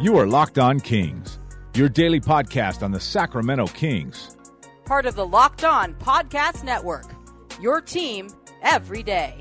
You are Locked On Kings, your daily podcast on the Sacramento Kings. Part of the Locked On Podcast Network. Your team every day.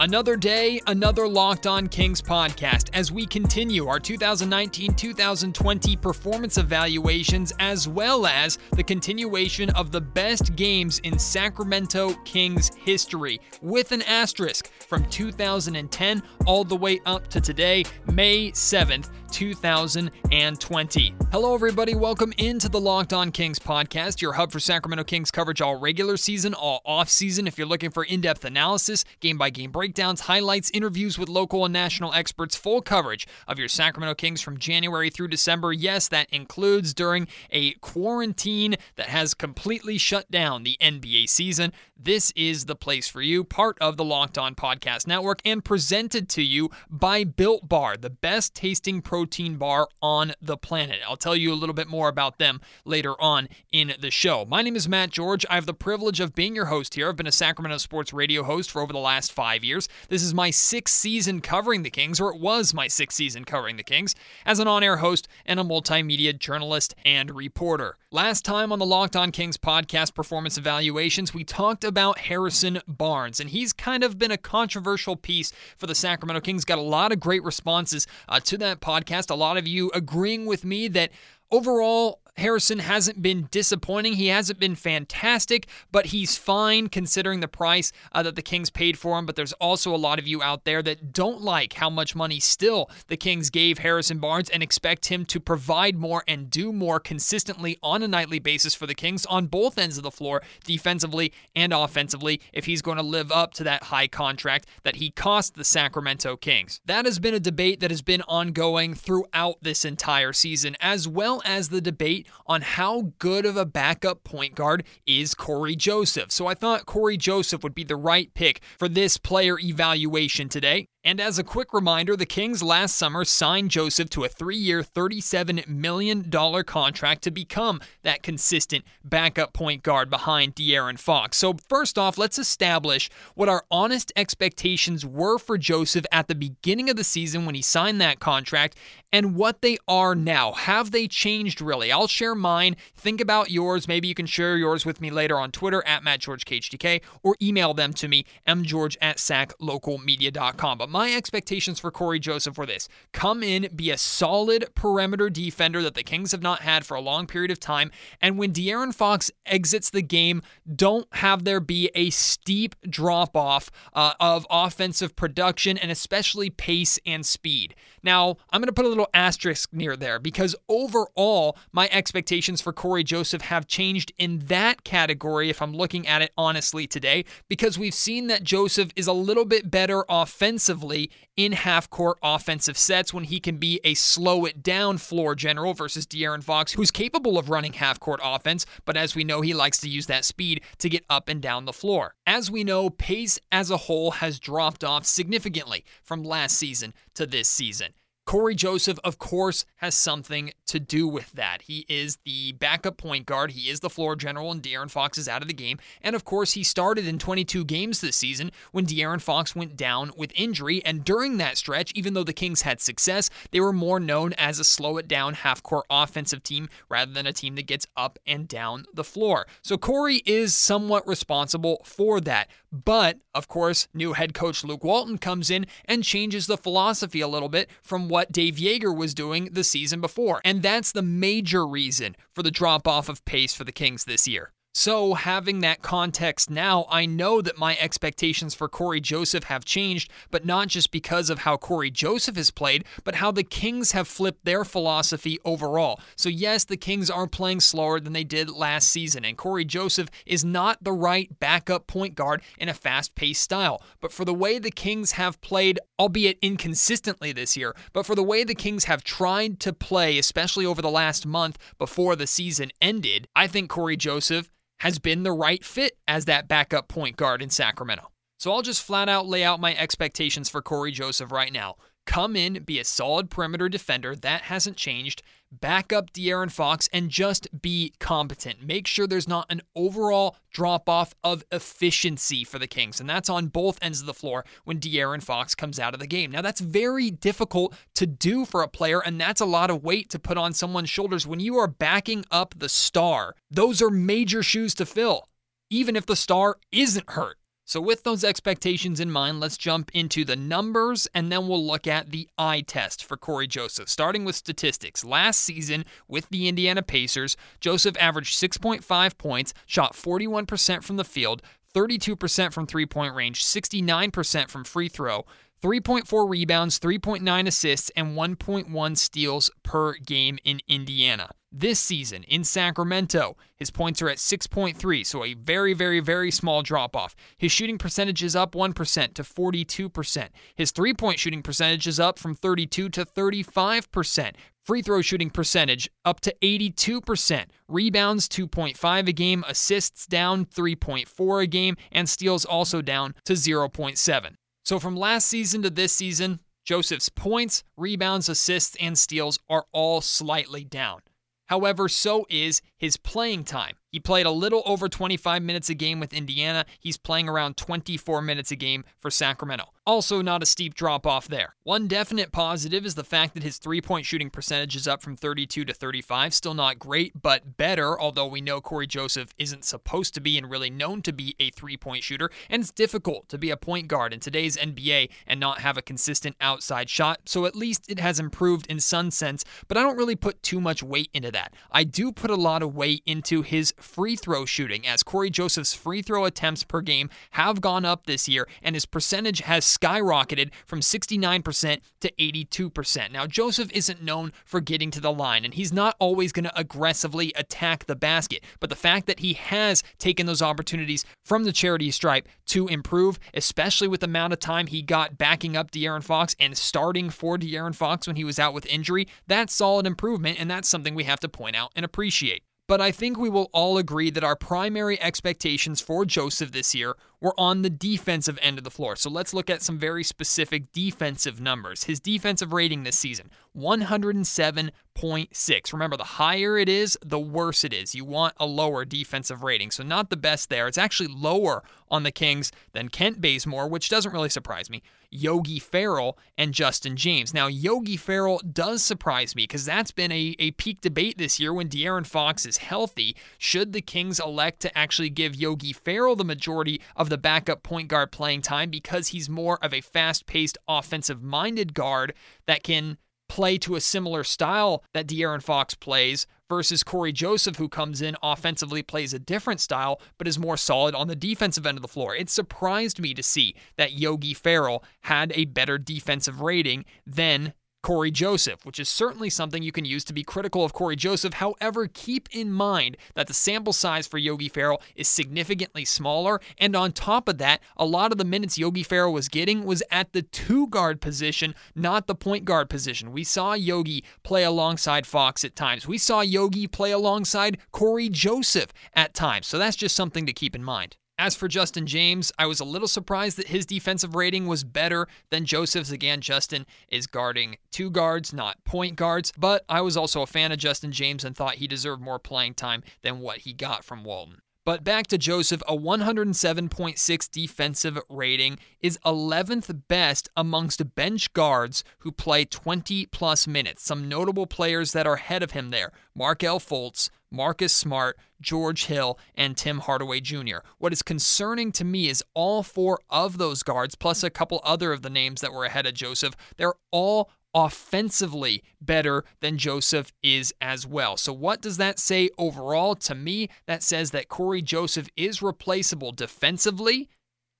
Another day, another Locked On Kings podcast as we continue our 2019 2020 performance evaluations as well as the continuation of the best games in Sacramento Kings history with an asterisk from 2010 all the way up to today, May 7th. 2020. Hello, everybody. Welcome into the Locked On Kings podcast, your hub for Sacramento Kings coverage all regular season, all off season. If you're looking for in depth analysis, game by game breakdowns, highlights, interviews with local and national experts, full coverage of your Sacramento Kings from January through December. Yes, that includes during a quarantine that has completely shut down the NBA season. This is the place for you, part of the Locked On Podcast Network, and presented to you by Built Bar, the best tasting protein protein bar on the planet. I'll tell you a little bit more about them later on in the show. My name is Matt George. I have the privilege of being your host here. I've been a Sacramento sports radio host for over the last five years. This is my sixth season covering the Kings, or it was my sixth season covering the Kings, as an on air host and a multimedia journalist and reporter. Last time on the Locked On Kings podcast performance evaluations, we talked about Harrison Barnes, and he's kind of been a controversial piece for the Sacramento Kings. Got a lot of great responses uh, to that podcast podcast. A lot of you agreeing with me that overall, Harrison hasn't been disappointing. He hasn't been fantastic, but he's fine considering the price uh, that the Kings paid for him. But there's also a lot of you out there that don't like how much money still the Kings gave Harrison Barnes and expect him to provide more and do more consistently on a nightly basis for the Kings on both ends of the floor, defensively and offensively, if he's going to live up to that high contract that he cost the Sacramento Kings. That has been a debate that has been ongoing throughout this entire season, as well as the debate on how good of a backup point guard is Cory Joseph. So I thought Cory Joseph would be the right pick for this player evaluation today. And as a quick reminder, the Kings last summer signed Joseph to a three year, $37 million contract to become that consistent backup point guard behind De'Aaron Fox. So, first off, let's establish what our honest expectations were for Joseph at the beginning of the season when he signed that contract and what they are now. Have they changed really? I'll share mine. Think about yours. Maybe you can share yours with me later on Twitter at MattGeorgeKHTK or email them to me, mgeorge at saclocalmedia.com. But my expectations for Cory Joseph were this come in, be a solid perimeter defender that the Kings have not had for a long period of time. And when De'Aaron Fox exits the game, don't have there be a steep drop off uh, of offensive production and especially pace and speed. Now, I'm going to put a little asterisk near there because overall, my expectations for Cory Joseph have changed in that category if I'm looking at it honestly today because we've seen that Joseph is a little bit better offensively offensively in half court offensive sets when he can be a slow it down floor general versus De'Aaron Fox, who's capable of running half court offense, but as we know, he likes to use that speed to get up and down the floor. As we know, pace as a whole has dropped off significantly from last season to this season. Cory Joseph, of course, has something to do with that. He is the backup point guard. He is the floor general, and De'Aaron Fox is out of the game. And of course, he started in 22 games this season when De'Aaron Fox went down with injury. And during that stretch, even though the Kings had success, they were more known as a slow it down half court offensive team rather than a team that gets up and down the floor. So Cory is somewhat responsible for that. But, of course, new head coach Luke Walton comes in and changes the philosophy a little bit from what Dave Joerger was doing the season before. And that's the major reason for the drop off of pace for the Kings this year. So, having that context now, I know that my expectations for Cory Joseph have changed, but not just because of how Cory Joseph has played, but how the Kings have flipped their philosophy overall. So, yes, the Kings are playing slower than they did last season, and Cory Joseph is not the right backup point guard in a fast paced style. But for the way the Kings have played, albeit inconsistently this year, but for the way the Kings have tried to play, especially over the last month before the season ended, I think Cory Joseph has been the right fit as that backup point guard in Sacramento. So I'll just flat out lay out my expectations for Cory Joseph right now. Come in, be a solid perimeter defender. That hasn't changed. Back up De'Aaron Fox and just be competent. Make sure there's not an overall drop off of efficiency for the Kings. And that's on both ends of the floor when De'Aaron Fox comes out of the game. Now, that's very difficult to do for a player, and that's a lot of weight to put on someone's shoulders when you are backing up the star. Those are major shoes to fill, even if the star isn't hurt. So, with those expectations in mind, let's jump into the numbers and then we'll look at the eye test for Cory Joseph. Starting with statistics. Last season with the Indiana Pacers, Joseph averaged 6.5 points, shot 41% from the field, 32% from three point range, 69% from free throw. 3.4 rebounds, 3.9 assists, and 1.1 steals per game in Indiana. This season in Sacramento, his points are at 6.3, so a very, very, very small drop off. His shooting percentage is up 1% to 42%. His three point shooting percentage is up from 32 to 35%. Free throw shooting percentage up to 82%. Rebounds 2.5 a game, assists down 3.4 a game, and steals also down to 0.7. So from last season to this season, Joseph's points, rebounds, assists, and steals are all slightly down. However, so is his playing time. He played a little over 25 minutes a game with Indiana. He's playing around 24 minutes a game for Sacramento. Also, not a steep drop off there. One definite positive is the fact that his three point shooting percentage is up from 32 to 35. Still not great, but better, although we know Cory Joseph isn't supposed to be and really known to be a three point shooter. And it's difficult to be a point guard in today's NBA and not have a consistent outside shot. So at least it has improved in some sense, but I don't really put too much weight into that. I do put a lot of weight into his free throw shooting, as Cory Joseph's free throw attempts per game have gone up this year, and his percentage has skyrocketed from 69% to 82%. Now, Joseph isn't known for getting to the line, and he's not always going to aggressively attack the basket, but the fact that he has taken those opportunities from the charity stripe to improve, especially with the amount of time he got backing up De'Aaron Fox and starting for De'Aaron Fox when he was out with injury, that's solid improvement, and that's something we have to point out and appreciate. But I think we will all agree that our primary expectations for Joseph this year were on the defensive end of the floor. So let's look at some very specific defensive numbers. His defensive rating this season 107.6. Remember, the higher it is, the worse it is. You want a lower defensive rating. So, not the best there. It's actually lower on the Kings than Kent Bazemore, which doesn't really surprise me. Yogi Ferrell and Justin James. Now, Yogi Ferrell does surprise me because that's been a, a peak debate this year when De'Aaron Fox is healthy. Should the Kings elect to actually give Yogi Ferrell the majority of the backup point guard playing time because he's more of a fast paced, offensive minded guard that can play to a similar style that De'Aaron Fox plays versus Cory Joseph, who comes in offensively, plays a different style, but is more solid on the defensive end of the floor. It surprised me to see that Yogi Ferrell had a better defensive rating than Cory Joseph, which is certainly something you can use to be critical of Cory Joseph. However, keep in mind that the sample size for Yogi Ferrell is significantly smaller. And on top of that, a lot of the minutes Yogi Ferrell was getting was at the two guard position, not the point guard position. We saw Yogi play alongside Fox at times. We saw Yogi play alongside Cory Joseph at times. So that's just something to keep in mind. As for Justin James, I was a little surprised that his defensive rating was better than Joseph's. Again, Justin is guarding two guards, not point guards, but I was also a fan of Justin James and thought he deserved more playing time than what he got from Walton. But back to Joseph, a 107.6 defensive rating is 11th best amongst bench guards who play 20 plus minutes. Some notable players that are ahead of him there Markelle Fultz, Marcus Smart, George Hill, and Tim Hardaway Jr. What is concerning to me is all four of those guards, plus a couple other of the names that were ahead of Joseph, they're all offensively better than Joseph is as well. So, what does that say overall? To me, that says that Cory Joseph is replaceable defensively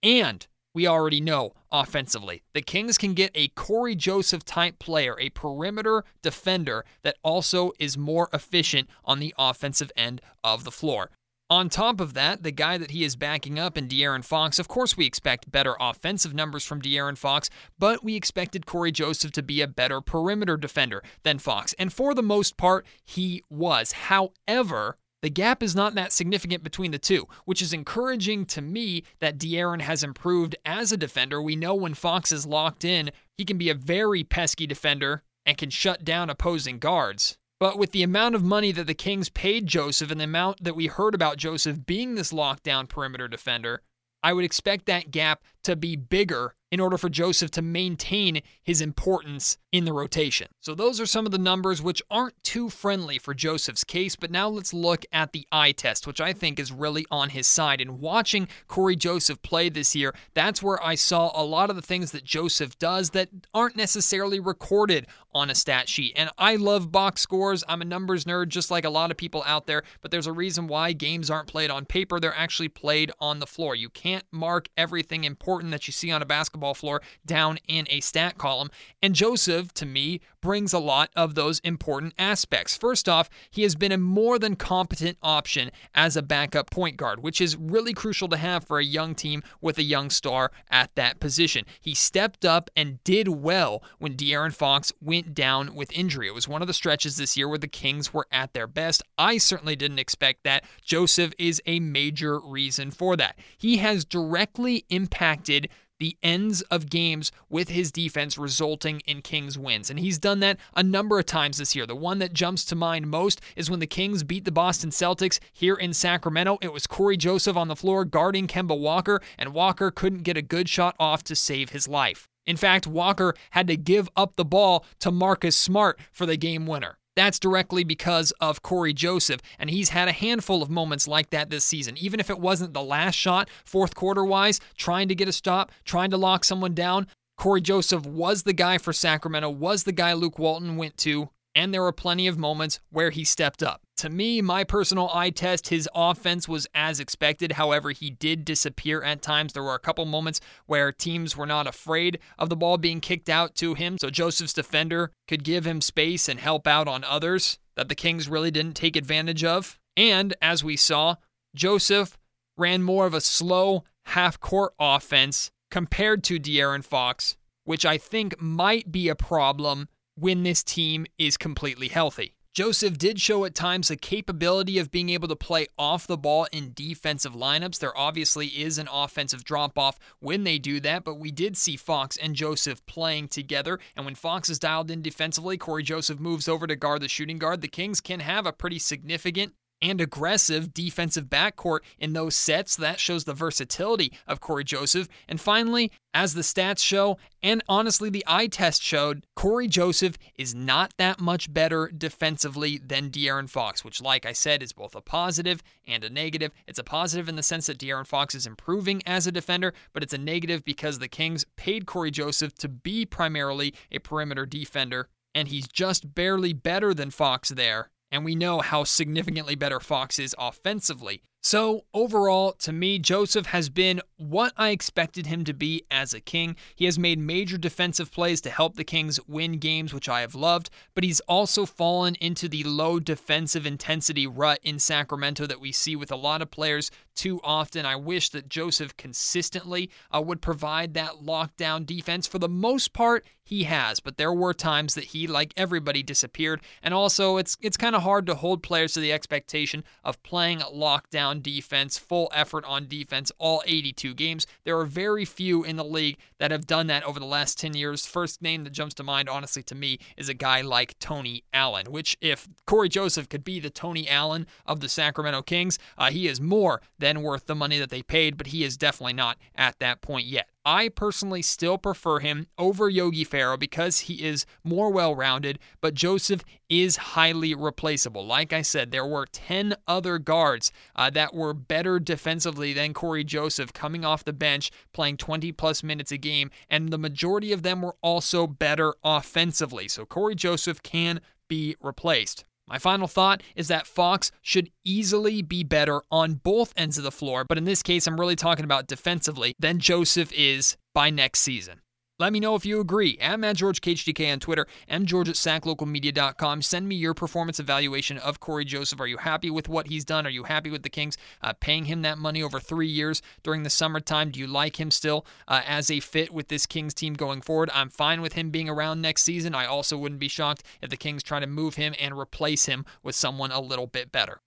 and we already know offensively. The Kings can get a Cory Joseph type player, a perimeter defender that also is more efficient on the offensive end of the floor. On top of that, the guy that he is backing up in De'Aaron Fox, of course, we expect better offensive numbers from De'Aaron Fox, but we expected Cory Joseph to be a better perimeter defender than Fox. And for the most part, he was. However, the gap is not that significant between the two, which is encouraging to me that De'Aaron has improved as a defender. We know when Fox is locked in, he can be a very pesky defender and can shut down opposing guards. But with the amount of money that the Kings paid Joseph and the amount that we heard about Joseph being this lockdown perimeter defender, I would expect that gap to be bigger in order for Joseph to maintain his importance in the rotation. So, those are some of the numbers which aren't too friendly for Joseph's case. But now let's look at the eye test, which I think is really on his side. And watching Cory Joseph play this year, that's where I saw a lot of the things that Joseph does that aren't necessarily recorded on a stat sheet. And I love box scores. I'm a numbers nerd, just like a lot of people out there. But there's a reason why games aren't played on paper, they're actually played on the floor. You can't mark everything important that you see on a basketball floor down in a stat column. And Joseph, to me, brings a lot of those important aspects. First off, he has been a more than competent option as a backup point guard, which is really crucial to have for a young team with a young star at that position. He stepped up and did well when De'Aaron Fox went down with injury. It was one of the stretches this year where the Kings were at their best. I certainly didn't expect that. Joseph is a major reason for that. He has directly impacted the ends of games with his defense resulting in Kings wins. And he's done that a number of times this year. The one that jumps to mind most is when the Kings beat the Boston Celtics here in Sacramento. It was Cory Joseph on the floor guarding Kemba Walker, and Walker couldn't get a good shot off to save his life. In fact, Walker had to give up the ball to Marcus Smart for the game winner. That's directly because of Cory Joseph, and he's had a handful of moments like that this season. Even if it wasn't the last shot, fourth quarter wise, trying to get a stop, trying to lock someone down, Cory Joseph was the guy for Sacramento, was the guy Luke Walton went to, and there were plenty of moments where he stepped up. To me, my personal eye test, his offense was as expected. However, he did disappear at times. There were a couple moments where teams were not afraid of the ball being kicked out to him. So Joseph's defender could give him space and help out on others that the Kings really didn't take advantage of. And as we saw, Joseph ran more of a slow half court offense compared to De'Aaron Fox, which I think might be a problem when this team is completely healthy. Joseph did show at times a capability of being able to play off the ball in defensive lineups. There obviously is an offensive drop off when they do that, but we did see Fox and Joseph playing together. And when Fox is dialed in defensively, Cory Joseph moves over to guard the shooting guard. The Kings can have a pretty significant and aggressive defensive backcourt in those sets. That shows the versatility of Cory Joseph. And finally, as the stats show, and honestly, the eye test showed, Cory Joseph is not that much better defensively than De'Aaron Fox, which, like I said, is both a positive and a negative. It's a positive in the sense that De'Aaron Fox is improving as a defender, but it's a negative because the Kings paid Cory Joseph to be primarily a perimeter defender, and he's just barely better than Fox there and we know how significantly better Fox is offensively. So, overall, to me, Joseph has been what I expected him to be as a King. He has made major defensive plays to help the Kings win games, which I have loved, but he's also fallen into the low defensive intensity rut in Sacramento that we see with a lot of players too often. I wish that Joseph consistently uh, would provide that lockdown defense. For the most part, he has, but there were times that he, like everybody, disappeared. And also, it's it's kind of hard to hold players to the expectation of playing lockdown defense, full effort on defense, all 82 games. There are very few in the league that have done that over the last 10 years. First name that jumps to mind, honestly, to me, is a guy like Tony Allen, which, if Cory Joseph could be the Tony Allen of the Sacramento Kings, uh, he is more than worth the money that they paid, but he is definitely not at that point yet. I personally still prefer him over Yogi Ferrell because he is more well rounded, but Joseph is highly replaceable. Like I said, there were 10 other guards uh, that were better defensively than Cory Joseph coming off the bench, playing 20 plus minutes a game, and the majority of them were also better offensively. So Cory Joseph can be replaced. My final thought is that Fox should easily be better on both ends of the floor, but in this case, I'm really talking about defensively, than Joseph is by next season. Let me know if you agree. I'm at George KHTK on Twitter. I'm George at SacLocalMedia.com. Send me your performance evaluation of Cory Joseph. Are you happy with what he's done? Are you happy with the Kings uh, paying him that money over three years during the summertime? Do you like him still uh, as a fit with this Kings team going forward? I'm fine with him being around next season. I also wouldn't be shocked if the Kings try to move him and replace him with someone a little bit better.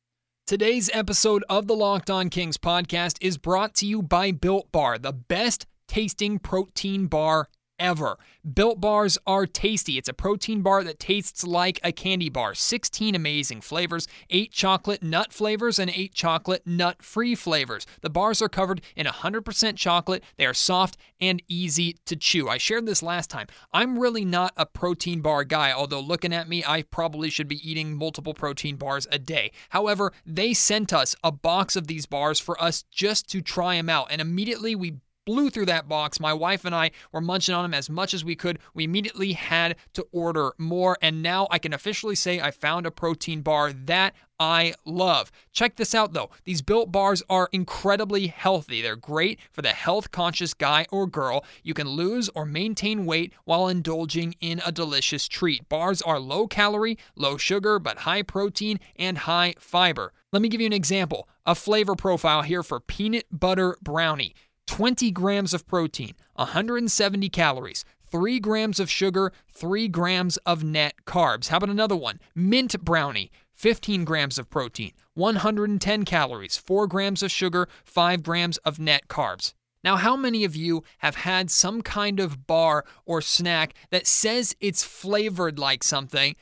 Today's episode of the Locked On Kings podcast is brought to you by Built Bar, the best tasting protein bar ever. Built bars are tasty. It's a protein bar that tastes like a candy bar. 16 amazing flavors, 8 chocolate nut flavors, and 8 chocolate nut free flavors. The bars are covered in 100% chocolate. They are soft and easy to chew. I shared this last time. I'm really not a protein bar guy, although looking at me, I probably should be eating multiple protein bars a day. However, they sent us a box of these bars for us just to try them out, and immediately we blew through that box. My wife and I were munching on them as much as we could. We immediately had to order more, and now I can officially say I found a protein bar that I love. Check this out though. These built bars are incredibly healthy. They're great for the health conscious guy or girl. You can lose or maintain weight while indulging in a delicious treat. Bars are low calorie, low sugar, but high protein and high fiber. Let me give you an example. A flavor profile here for peanut butter brownie. 20 grams of protein, 170 calories, 3 grams of sugar, 3 grams of net carbs. How about another one? Mint brownie, 15 grams of protein, 110 calories, 4 grams of sugar, 5 grams of net carbs. Now, how many of you have had some kind of bar or snack that says it's flavored like something,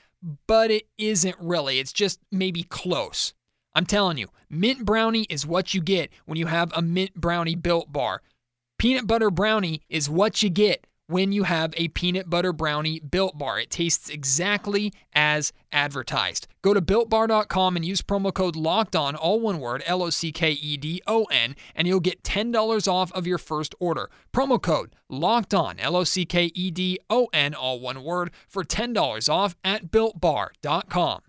but it isn't really? It's just maybe close. I'm telling you, mint brownie is what you get when you have a mint brownie built bar. Peanut butter brownie is what you get when you have a peanut butter brownie built bar. It tastes exactly as advertised. Go to builtbar.com and use promo code locked on, all one word, L O C K E D O N, and you'll get $10 off of your first order. Promo code locked on, L O C K E D O N, all one word, for $10 off at builtbar.com.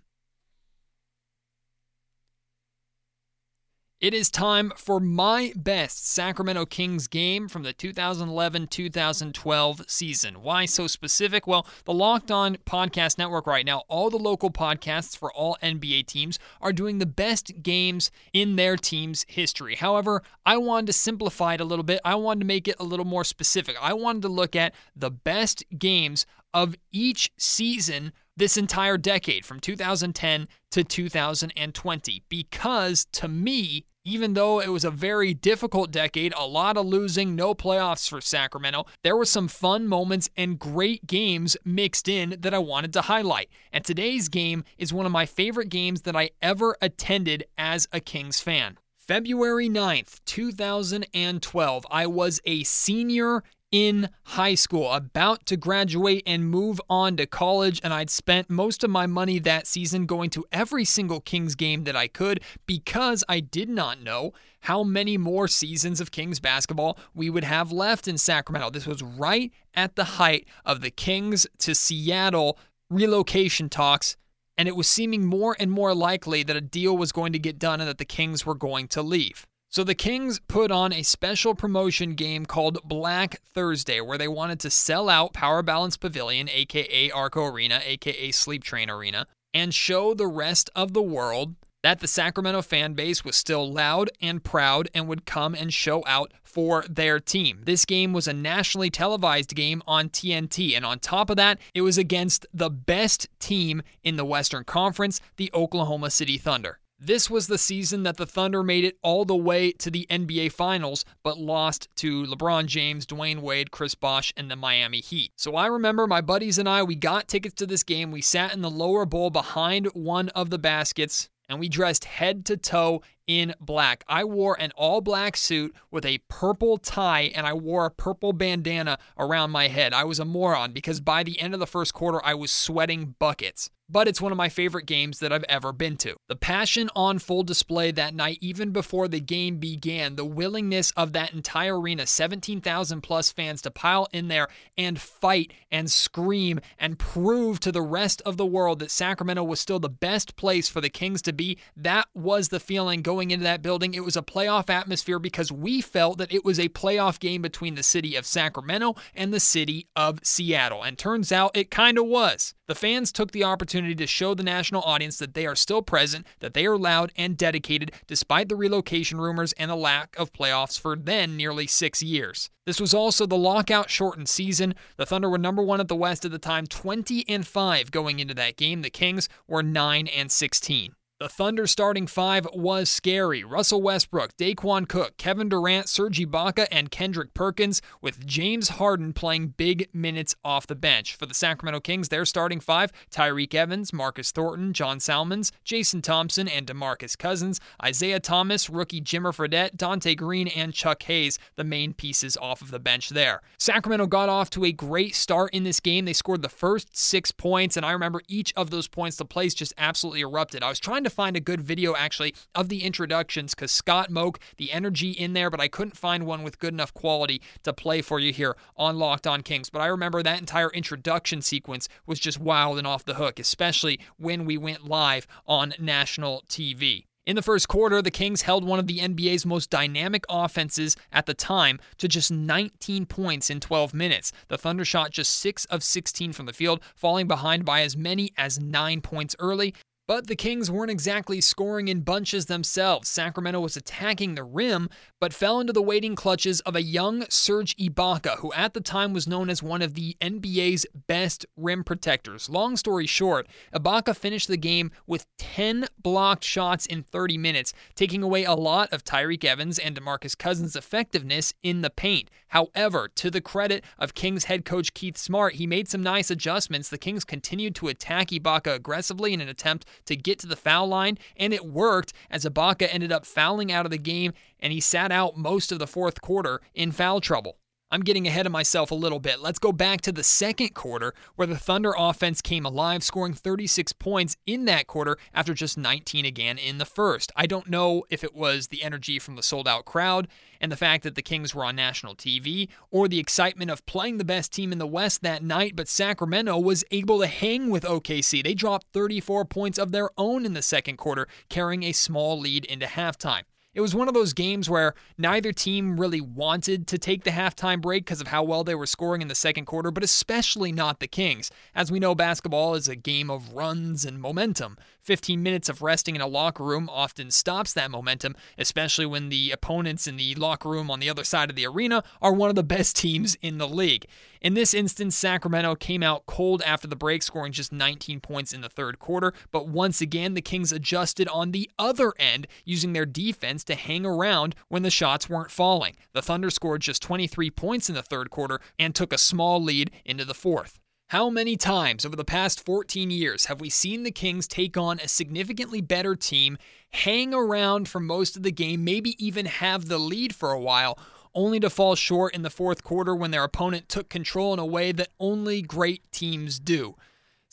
It is time for my best Sacramento Kings game from the 2011 2012 season. Why so specific? Well, the Locked On Podcast Network right now, all the local podcasts for all NBA teams are doing the best games in their team's history. However, I wanted to simplify it a little bit. I wanted to make it a little more specific. I wanted to look at the best games of each season this entire decade from 2010 to 2020 because to me even though it was a very difficult decade, a lot of losing, no playoffs for Sacramento, there were some fun moments and great games mixed in that I wanted to highlight. And today's game is one of my favorite games that I ever attended as a Kings fan. February 9th, 2012, I was a senior in high school, about to graduate and move on to college. And I'd spent most of my money that season going to every single Kings game that I could because I did not know how many more seasons of Kings basketball we would have left in Sacramento. This was right at the height of the Kings to Seattle relocation talks. And it was seeming more and more likely that a deal was going to get done and that the Kings were going to leave. So the Kings put on a special promotion game called Black Thursday, where they wanted to sell out Power Balance Pavilion, aka Arco Arena, aka Sleep Train Arena, and show the rest of the world that the Sacramento fan base was still loud and proud and would come and show out for their team. This game was a nationally televised game on TNT, and on top of that, it was against the best team in the Western Conference, the Oklahoma City Thunder. This was the season that the Thunder made it all the way to the NBA Finals, but lost to LeBron James, Dwyane Wade, Chris Bosh, and the Miami Heat. So I remember my buddies and I, we got tickets to this game. We sat in the lower bowl behind one of the baskets and we dressed head to toe in black. I wore an all black suit with a purple tie and I wore a purple bandana around my head. I was a moron because by the end of the first quarter, I was sweating buckets but it's one of my favorite games that I've ever been to. The passion on full display that night, even before the game began, the willingness of that entire arena, 17,000 plus fans to pile in there and fight and scream and prove to the rest of the world that Sacramento was still the best place for the Kings to be. That was the feeling going into that building. It was a playoff atmosphere because we felt that it was a playoff game between the city of Sacramento and the city of Seattle. And turns out it kind of was. The fans took the opportunity to show the national audience that they are still present, that they are loud and dedicated, despite the relocation rumors and the lack of playoffs for then nearly six years. This was also the lockout shortened season. The Thunder were number one at the West at the time, 20 and 5 going into that game. The Kings were 9 and 16. The Thunder starting five was scary. Russell Westbrook, Daequan Cook, Kevin Durant, Serge Ibaka, and Kendrick Perkins, with James Harden playing big minutes off the bench. For the Sacramento Kings, their starting five Tyreke Evans, Marcus Thornton, John Salmons, Jason Thompson, and Demarcus Cousins, Isaiah Thomas, rookie Jimmer Fredette, Donté Greene, and Chuck Hayes, the main pieces off of the bench there. Sacramento got off to a great start in this game. They scored the first six points, and I remember each of those points, the place just absolutely erupted. I was trying to find a good video actually of the introductions because Scott Moak, the energy in there, but I couldn't find one with good enough quality to play for you here on Locked On Kings. But I remember that entire introduction sequence was just wild and off the hook, especially when we went live on national TV. In the first quarter, the Kings held one of the NBA's most dynamic offenses at the time to just 19 points in 12 minutes. The Thunder shot just 6 of 16 from the field, falling behind by as many as 9 points early. But the Kings weren't exactly scoring in bunches themselves. Sacramento was attacking the rim, but fell into the waiting clutches of a young Serge Ibaka, who at the time was known as one of the NBA's best rim protectors. Long story short, Ibaka finished the game with 10 blocked shots in 30 minutes, taking away a lot of Tyreke Evans and DeMarcus Cousins' effectiveness in the paint. However, to the credit of Kings head coach Keith Smart, he made some nice adjustments. The Kings continued to attack Ibaka aggressively in an attempt to get to the foul line, and it worked as Ibaka ended up fouling out of the game and he sat out most of the fourth quarter in foul trouble. I'm getting ahead of myself a little bit. Let's go back to the second quarter where the Thunder offense came alive, scoring 36 points in that quarter after just 19 again in the first. I don't know if it was the energy from the sold out crowd and the fact that the Kings were on national TV or the excitement of playing the best team in the West that night, but Sacramento was able to hang with OKC. They dropped 34 points of their own in the second quarter, carrying a small lead into halftime. It was one of those games where neither team really wanted to take the halftime break because of how well they were scoring in the second quarter, but especially not the Kings. As we know, basketball is a game of runs and momentum. 15 minutes of resting in a locker room often stops that momentum, especially when the opponents in the locker room on the other side of the arena are one of the best teams in the league. In this instance, Sacramento came out cold after the break, scoring just 19 points in the third quarter, but once again, the Kings adjusted on the other end, using their defense to hang around when the shots weren't falling. The Thunder scored just 23 points in the third quarter and took a small lead into the fourth. How many times over the past 14 years have we seen the Kings take on a significantly better team, hang around for most of the game, maybe even have the lead for a while, only to fall short in the fourth quarter when their opponent took control in a way that only great teams do?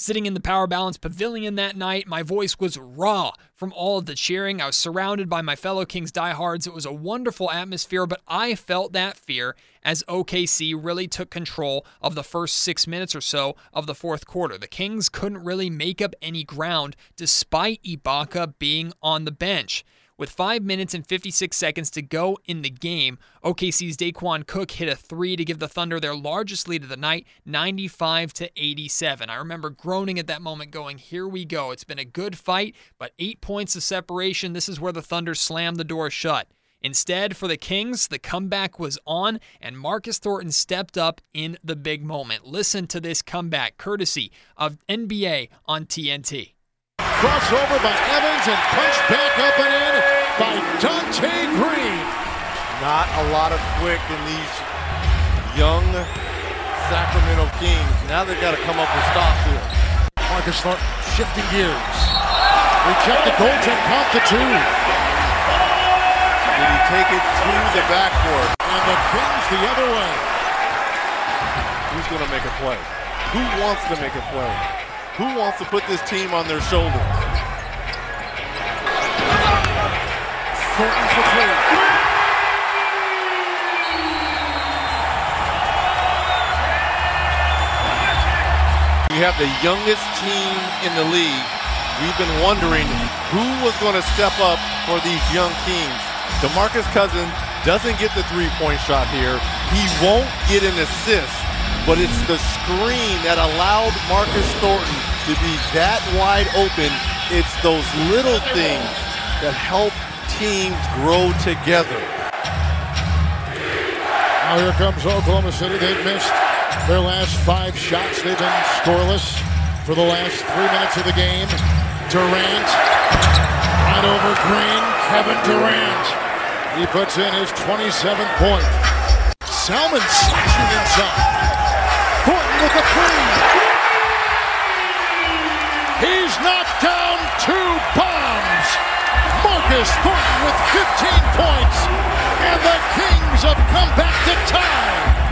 Sitting in the Power Balance Pavilion that night, my voice was raw from all of the cheering. I was surrounded by my fellow Kings diehards. It was a wonderful atmosphere, but I felt that fear as OKC really took control of the first six minutes or so of the fourth quarter. The Kings couldn't really make up any ground despite Ibaka being on the bench. With 5 minutes and 56 seconds to go in the game, OKC's Daequan Cook hit a 3 to give the Thunder their largest lead of the night, 95 to 87. I remember groaning at that moment going, "Here we go. It's been a good fight, but 8 points of separation. This is where the Thunder slammed the door shut." Instead, for the Kings, the comeback was on, and Marcus Thornton stepped up in the big moment. Listen to this comeback, courtesy of NBA on TNT. Crossover by Evans and punched back up and in by Donté Greene. Not a lot of quick in these young Sacramento Kings. Now they've got to come up with stops here. Marcus Thornton shifting gears. Rejected goaltend caught the two. Did he take it to the backboard? And the Kings the other way. Who's going to make a play? Who wants to make a play? Who wants to put this team on their shoulders? Thornton for three. We have the youngest team in the league. We've been wondering who was going to step up for these young Kings. DeMarcus Cousins doesn't get the three-point shot here. He won't get an assist, but it's the screen that allowed Marcus Thornton to be that wide open. It's those little things that help teams grow together. Now here comes Oklahoma City. They've missed their last five shots. They've been scoreless for the last three minutes of the game. Durant. Right over Greene. Kevin Durant. He puts in his 27th point. Salmon slashing inside. Thornton with the three. He's knocked down two bombs. Marcus Thornton with 15 points. And the Kings have come back to tie.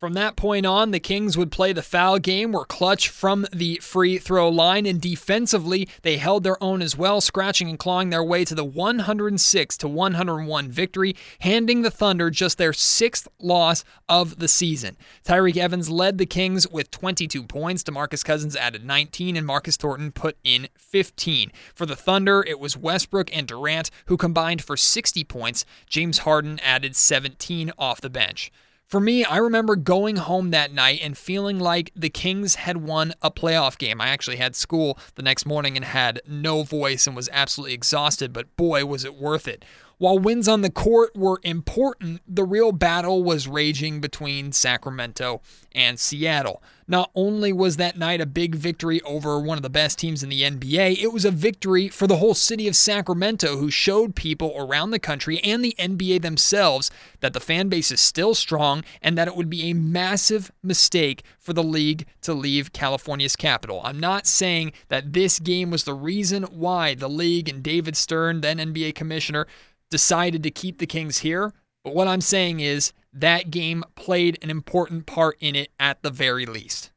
From that point on, the Kings would play the foul game, were clutch from the free throw line, and defensively, they held their own as well, scratching and clawing their way to the 106 to 101 victory, handing the Thunder just their sixth loss of the season. Tyreke Evans led the Kings with 22 points. DeMarcus Cousins added 19, and Marcus Thornton put in 15. For the Thunder, it was Westbrook and Durant who combined for 60 points. James Harden added 17 off the bench. For me, I remember going home that night and feeling like the Kings had won a playoff game. I actually had school the next morning and had no voice and was absolutely exhausted, but boy, was it worth it. While wins on the court were important, the real battle was raging between Sacramento and Seattle. Not only was that night a big victory over one of the best teams in the NBA, it was a victory for the whole city of Sacramento, who showed people around the country and the NBA themselves that the fan base is still strong and that it would be a massive mistake for the league to leave California's capital. I'm not saying that this game was the reason why the league and David Stern, then NBA commissioner, decided to keep the Kings here. But what I'm saying is that game played an important part in it at the very least.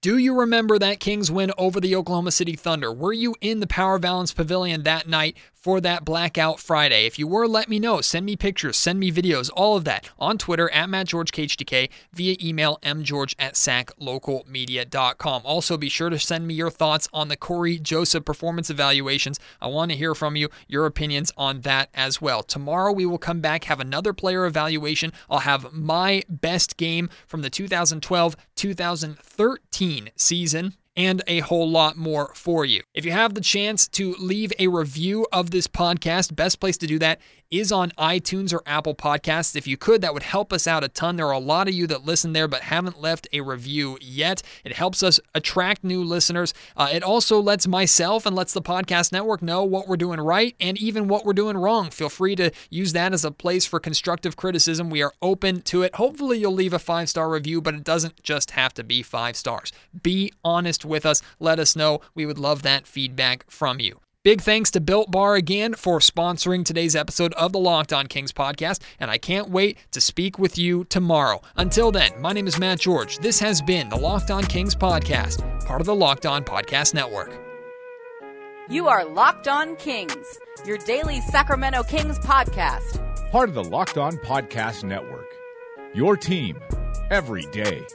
Do you remember that Kings win over the Oklahoma City Thunder? Were you in the Power Balance Pavilion that night for that Blackout Friday? If you were, let me know. Send me pictures, send me videos, all of that on Twitter at MattGeorgeKHTK via email mgeorge at saclocalmedia.com. Also, be sure to send me your thoughts on the Cory Joseph performance evaluations. I want to hear from you, your opinions on that as well. Tomorrow we will come back, have another player evaluation. I'll have my best game from the 2012 2013 season and a whole lot more for you. If you have the chance to leave a review of this podcast, best place to do that is on iTunes or Apple Podcasts. If you could, that would help us out a ton. There are a lot of you that listen there but haven't left a review yet. It helps us attract new listeners. Uh, it also lets myself and lets the podcast network know what we're doing right and even what we're doing wrong. Feel free to use that as a place for constructive criticism. We are open to it. Hopefully, you'll leave a five star review, but it doesn't just have to be five stars. Be honest with us. Let us know. We would love that feedback from you. Big thanks to Built Bar again for sponsoring today's episode of the Locked On Kings podcast, and I can't wait to speak with you tomorrow. Until then, my name is Matt George. This has been the Locked On Kings podcast, part of the Locked On Podcast Network. You are Locked On Kings, your daily Sacramento Kings podcast. Part of the Locked On Podcast Network. Your team every day.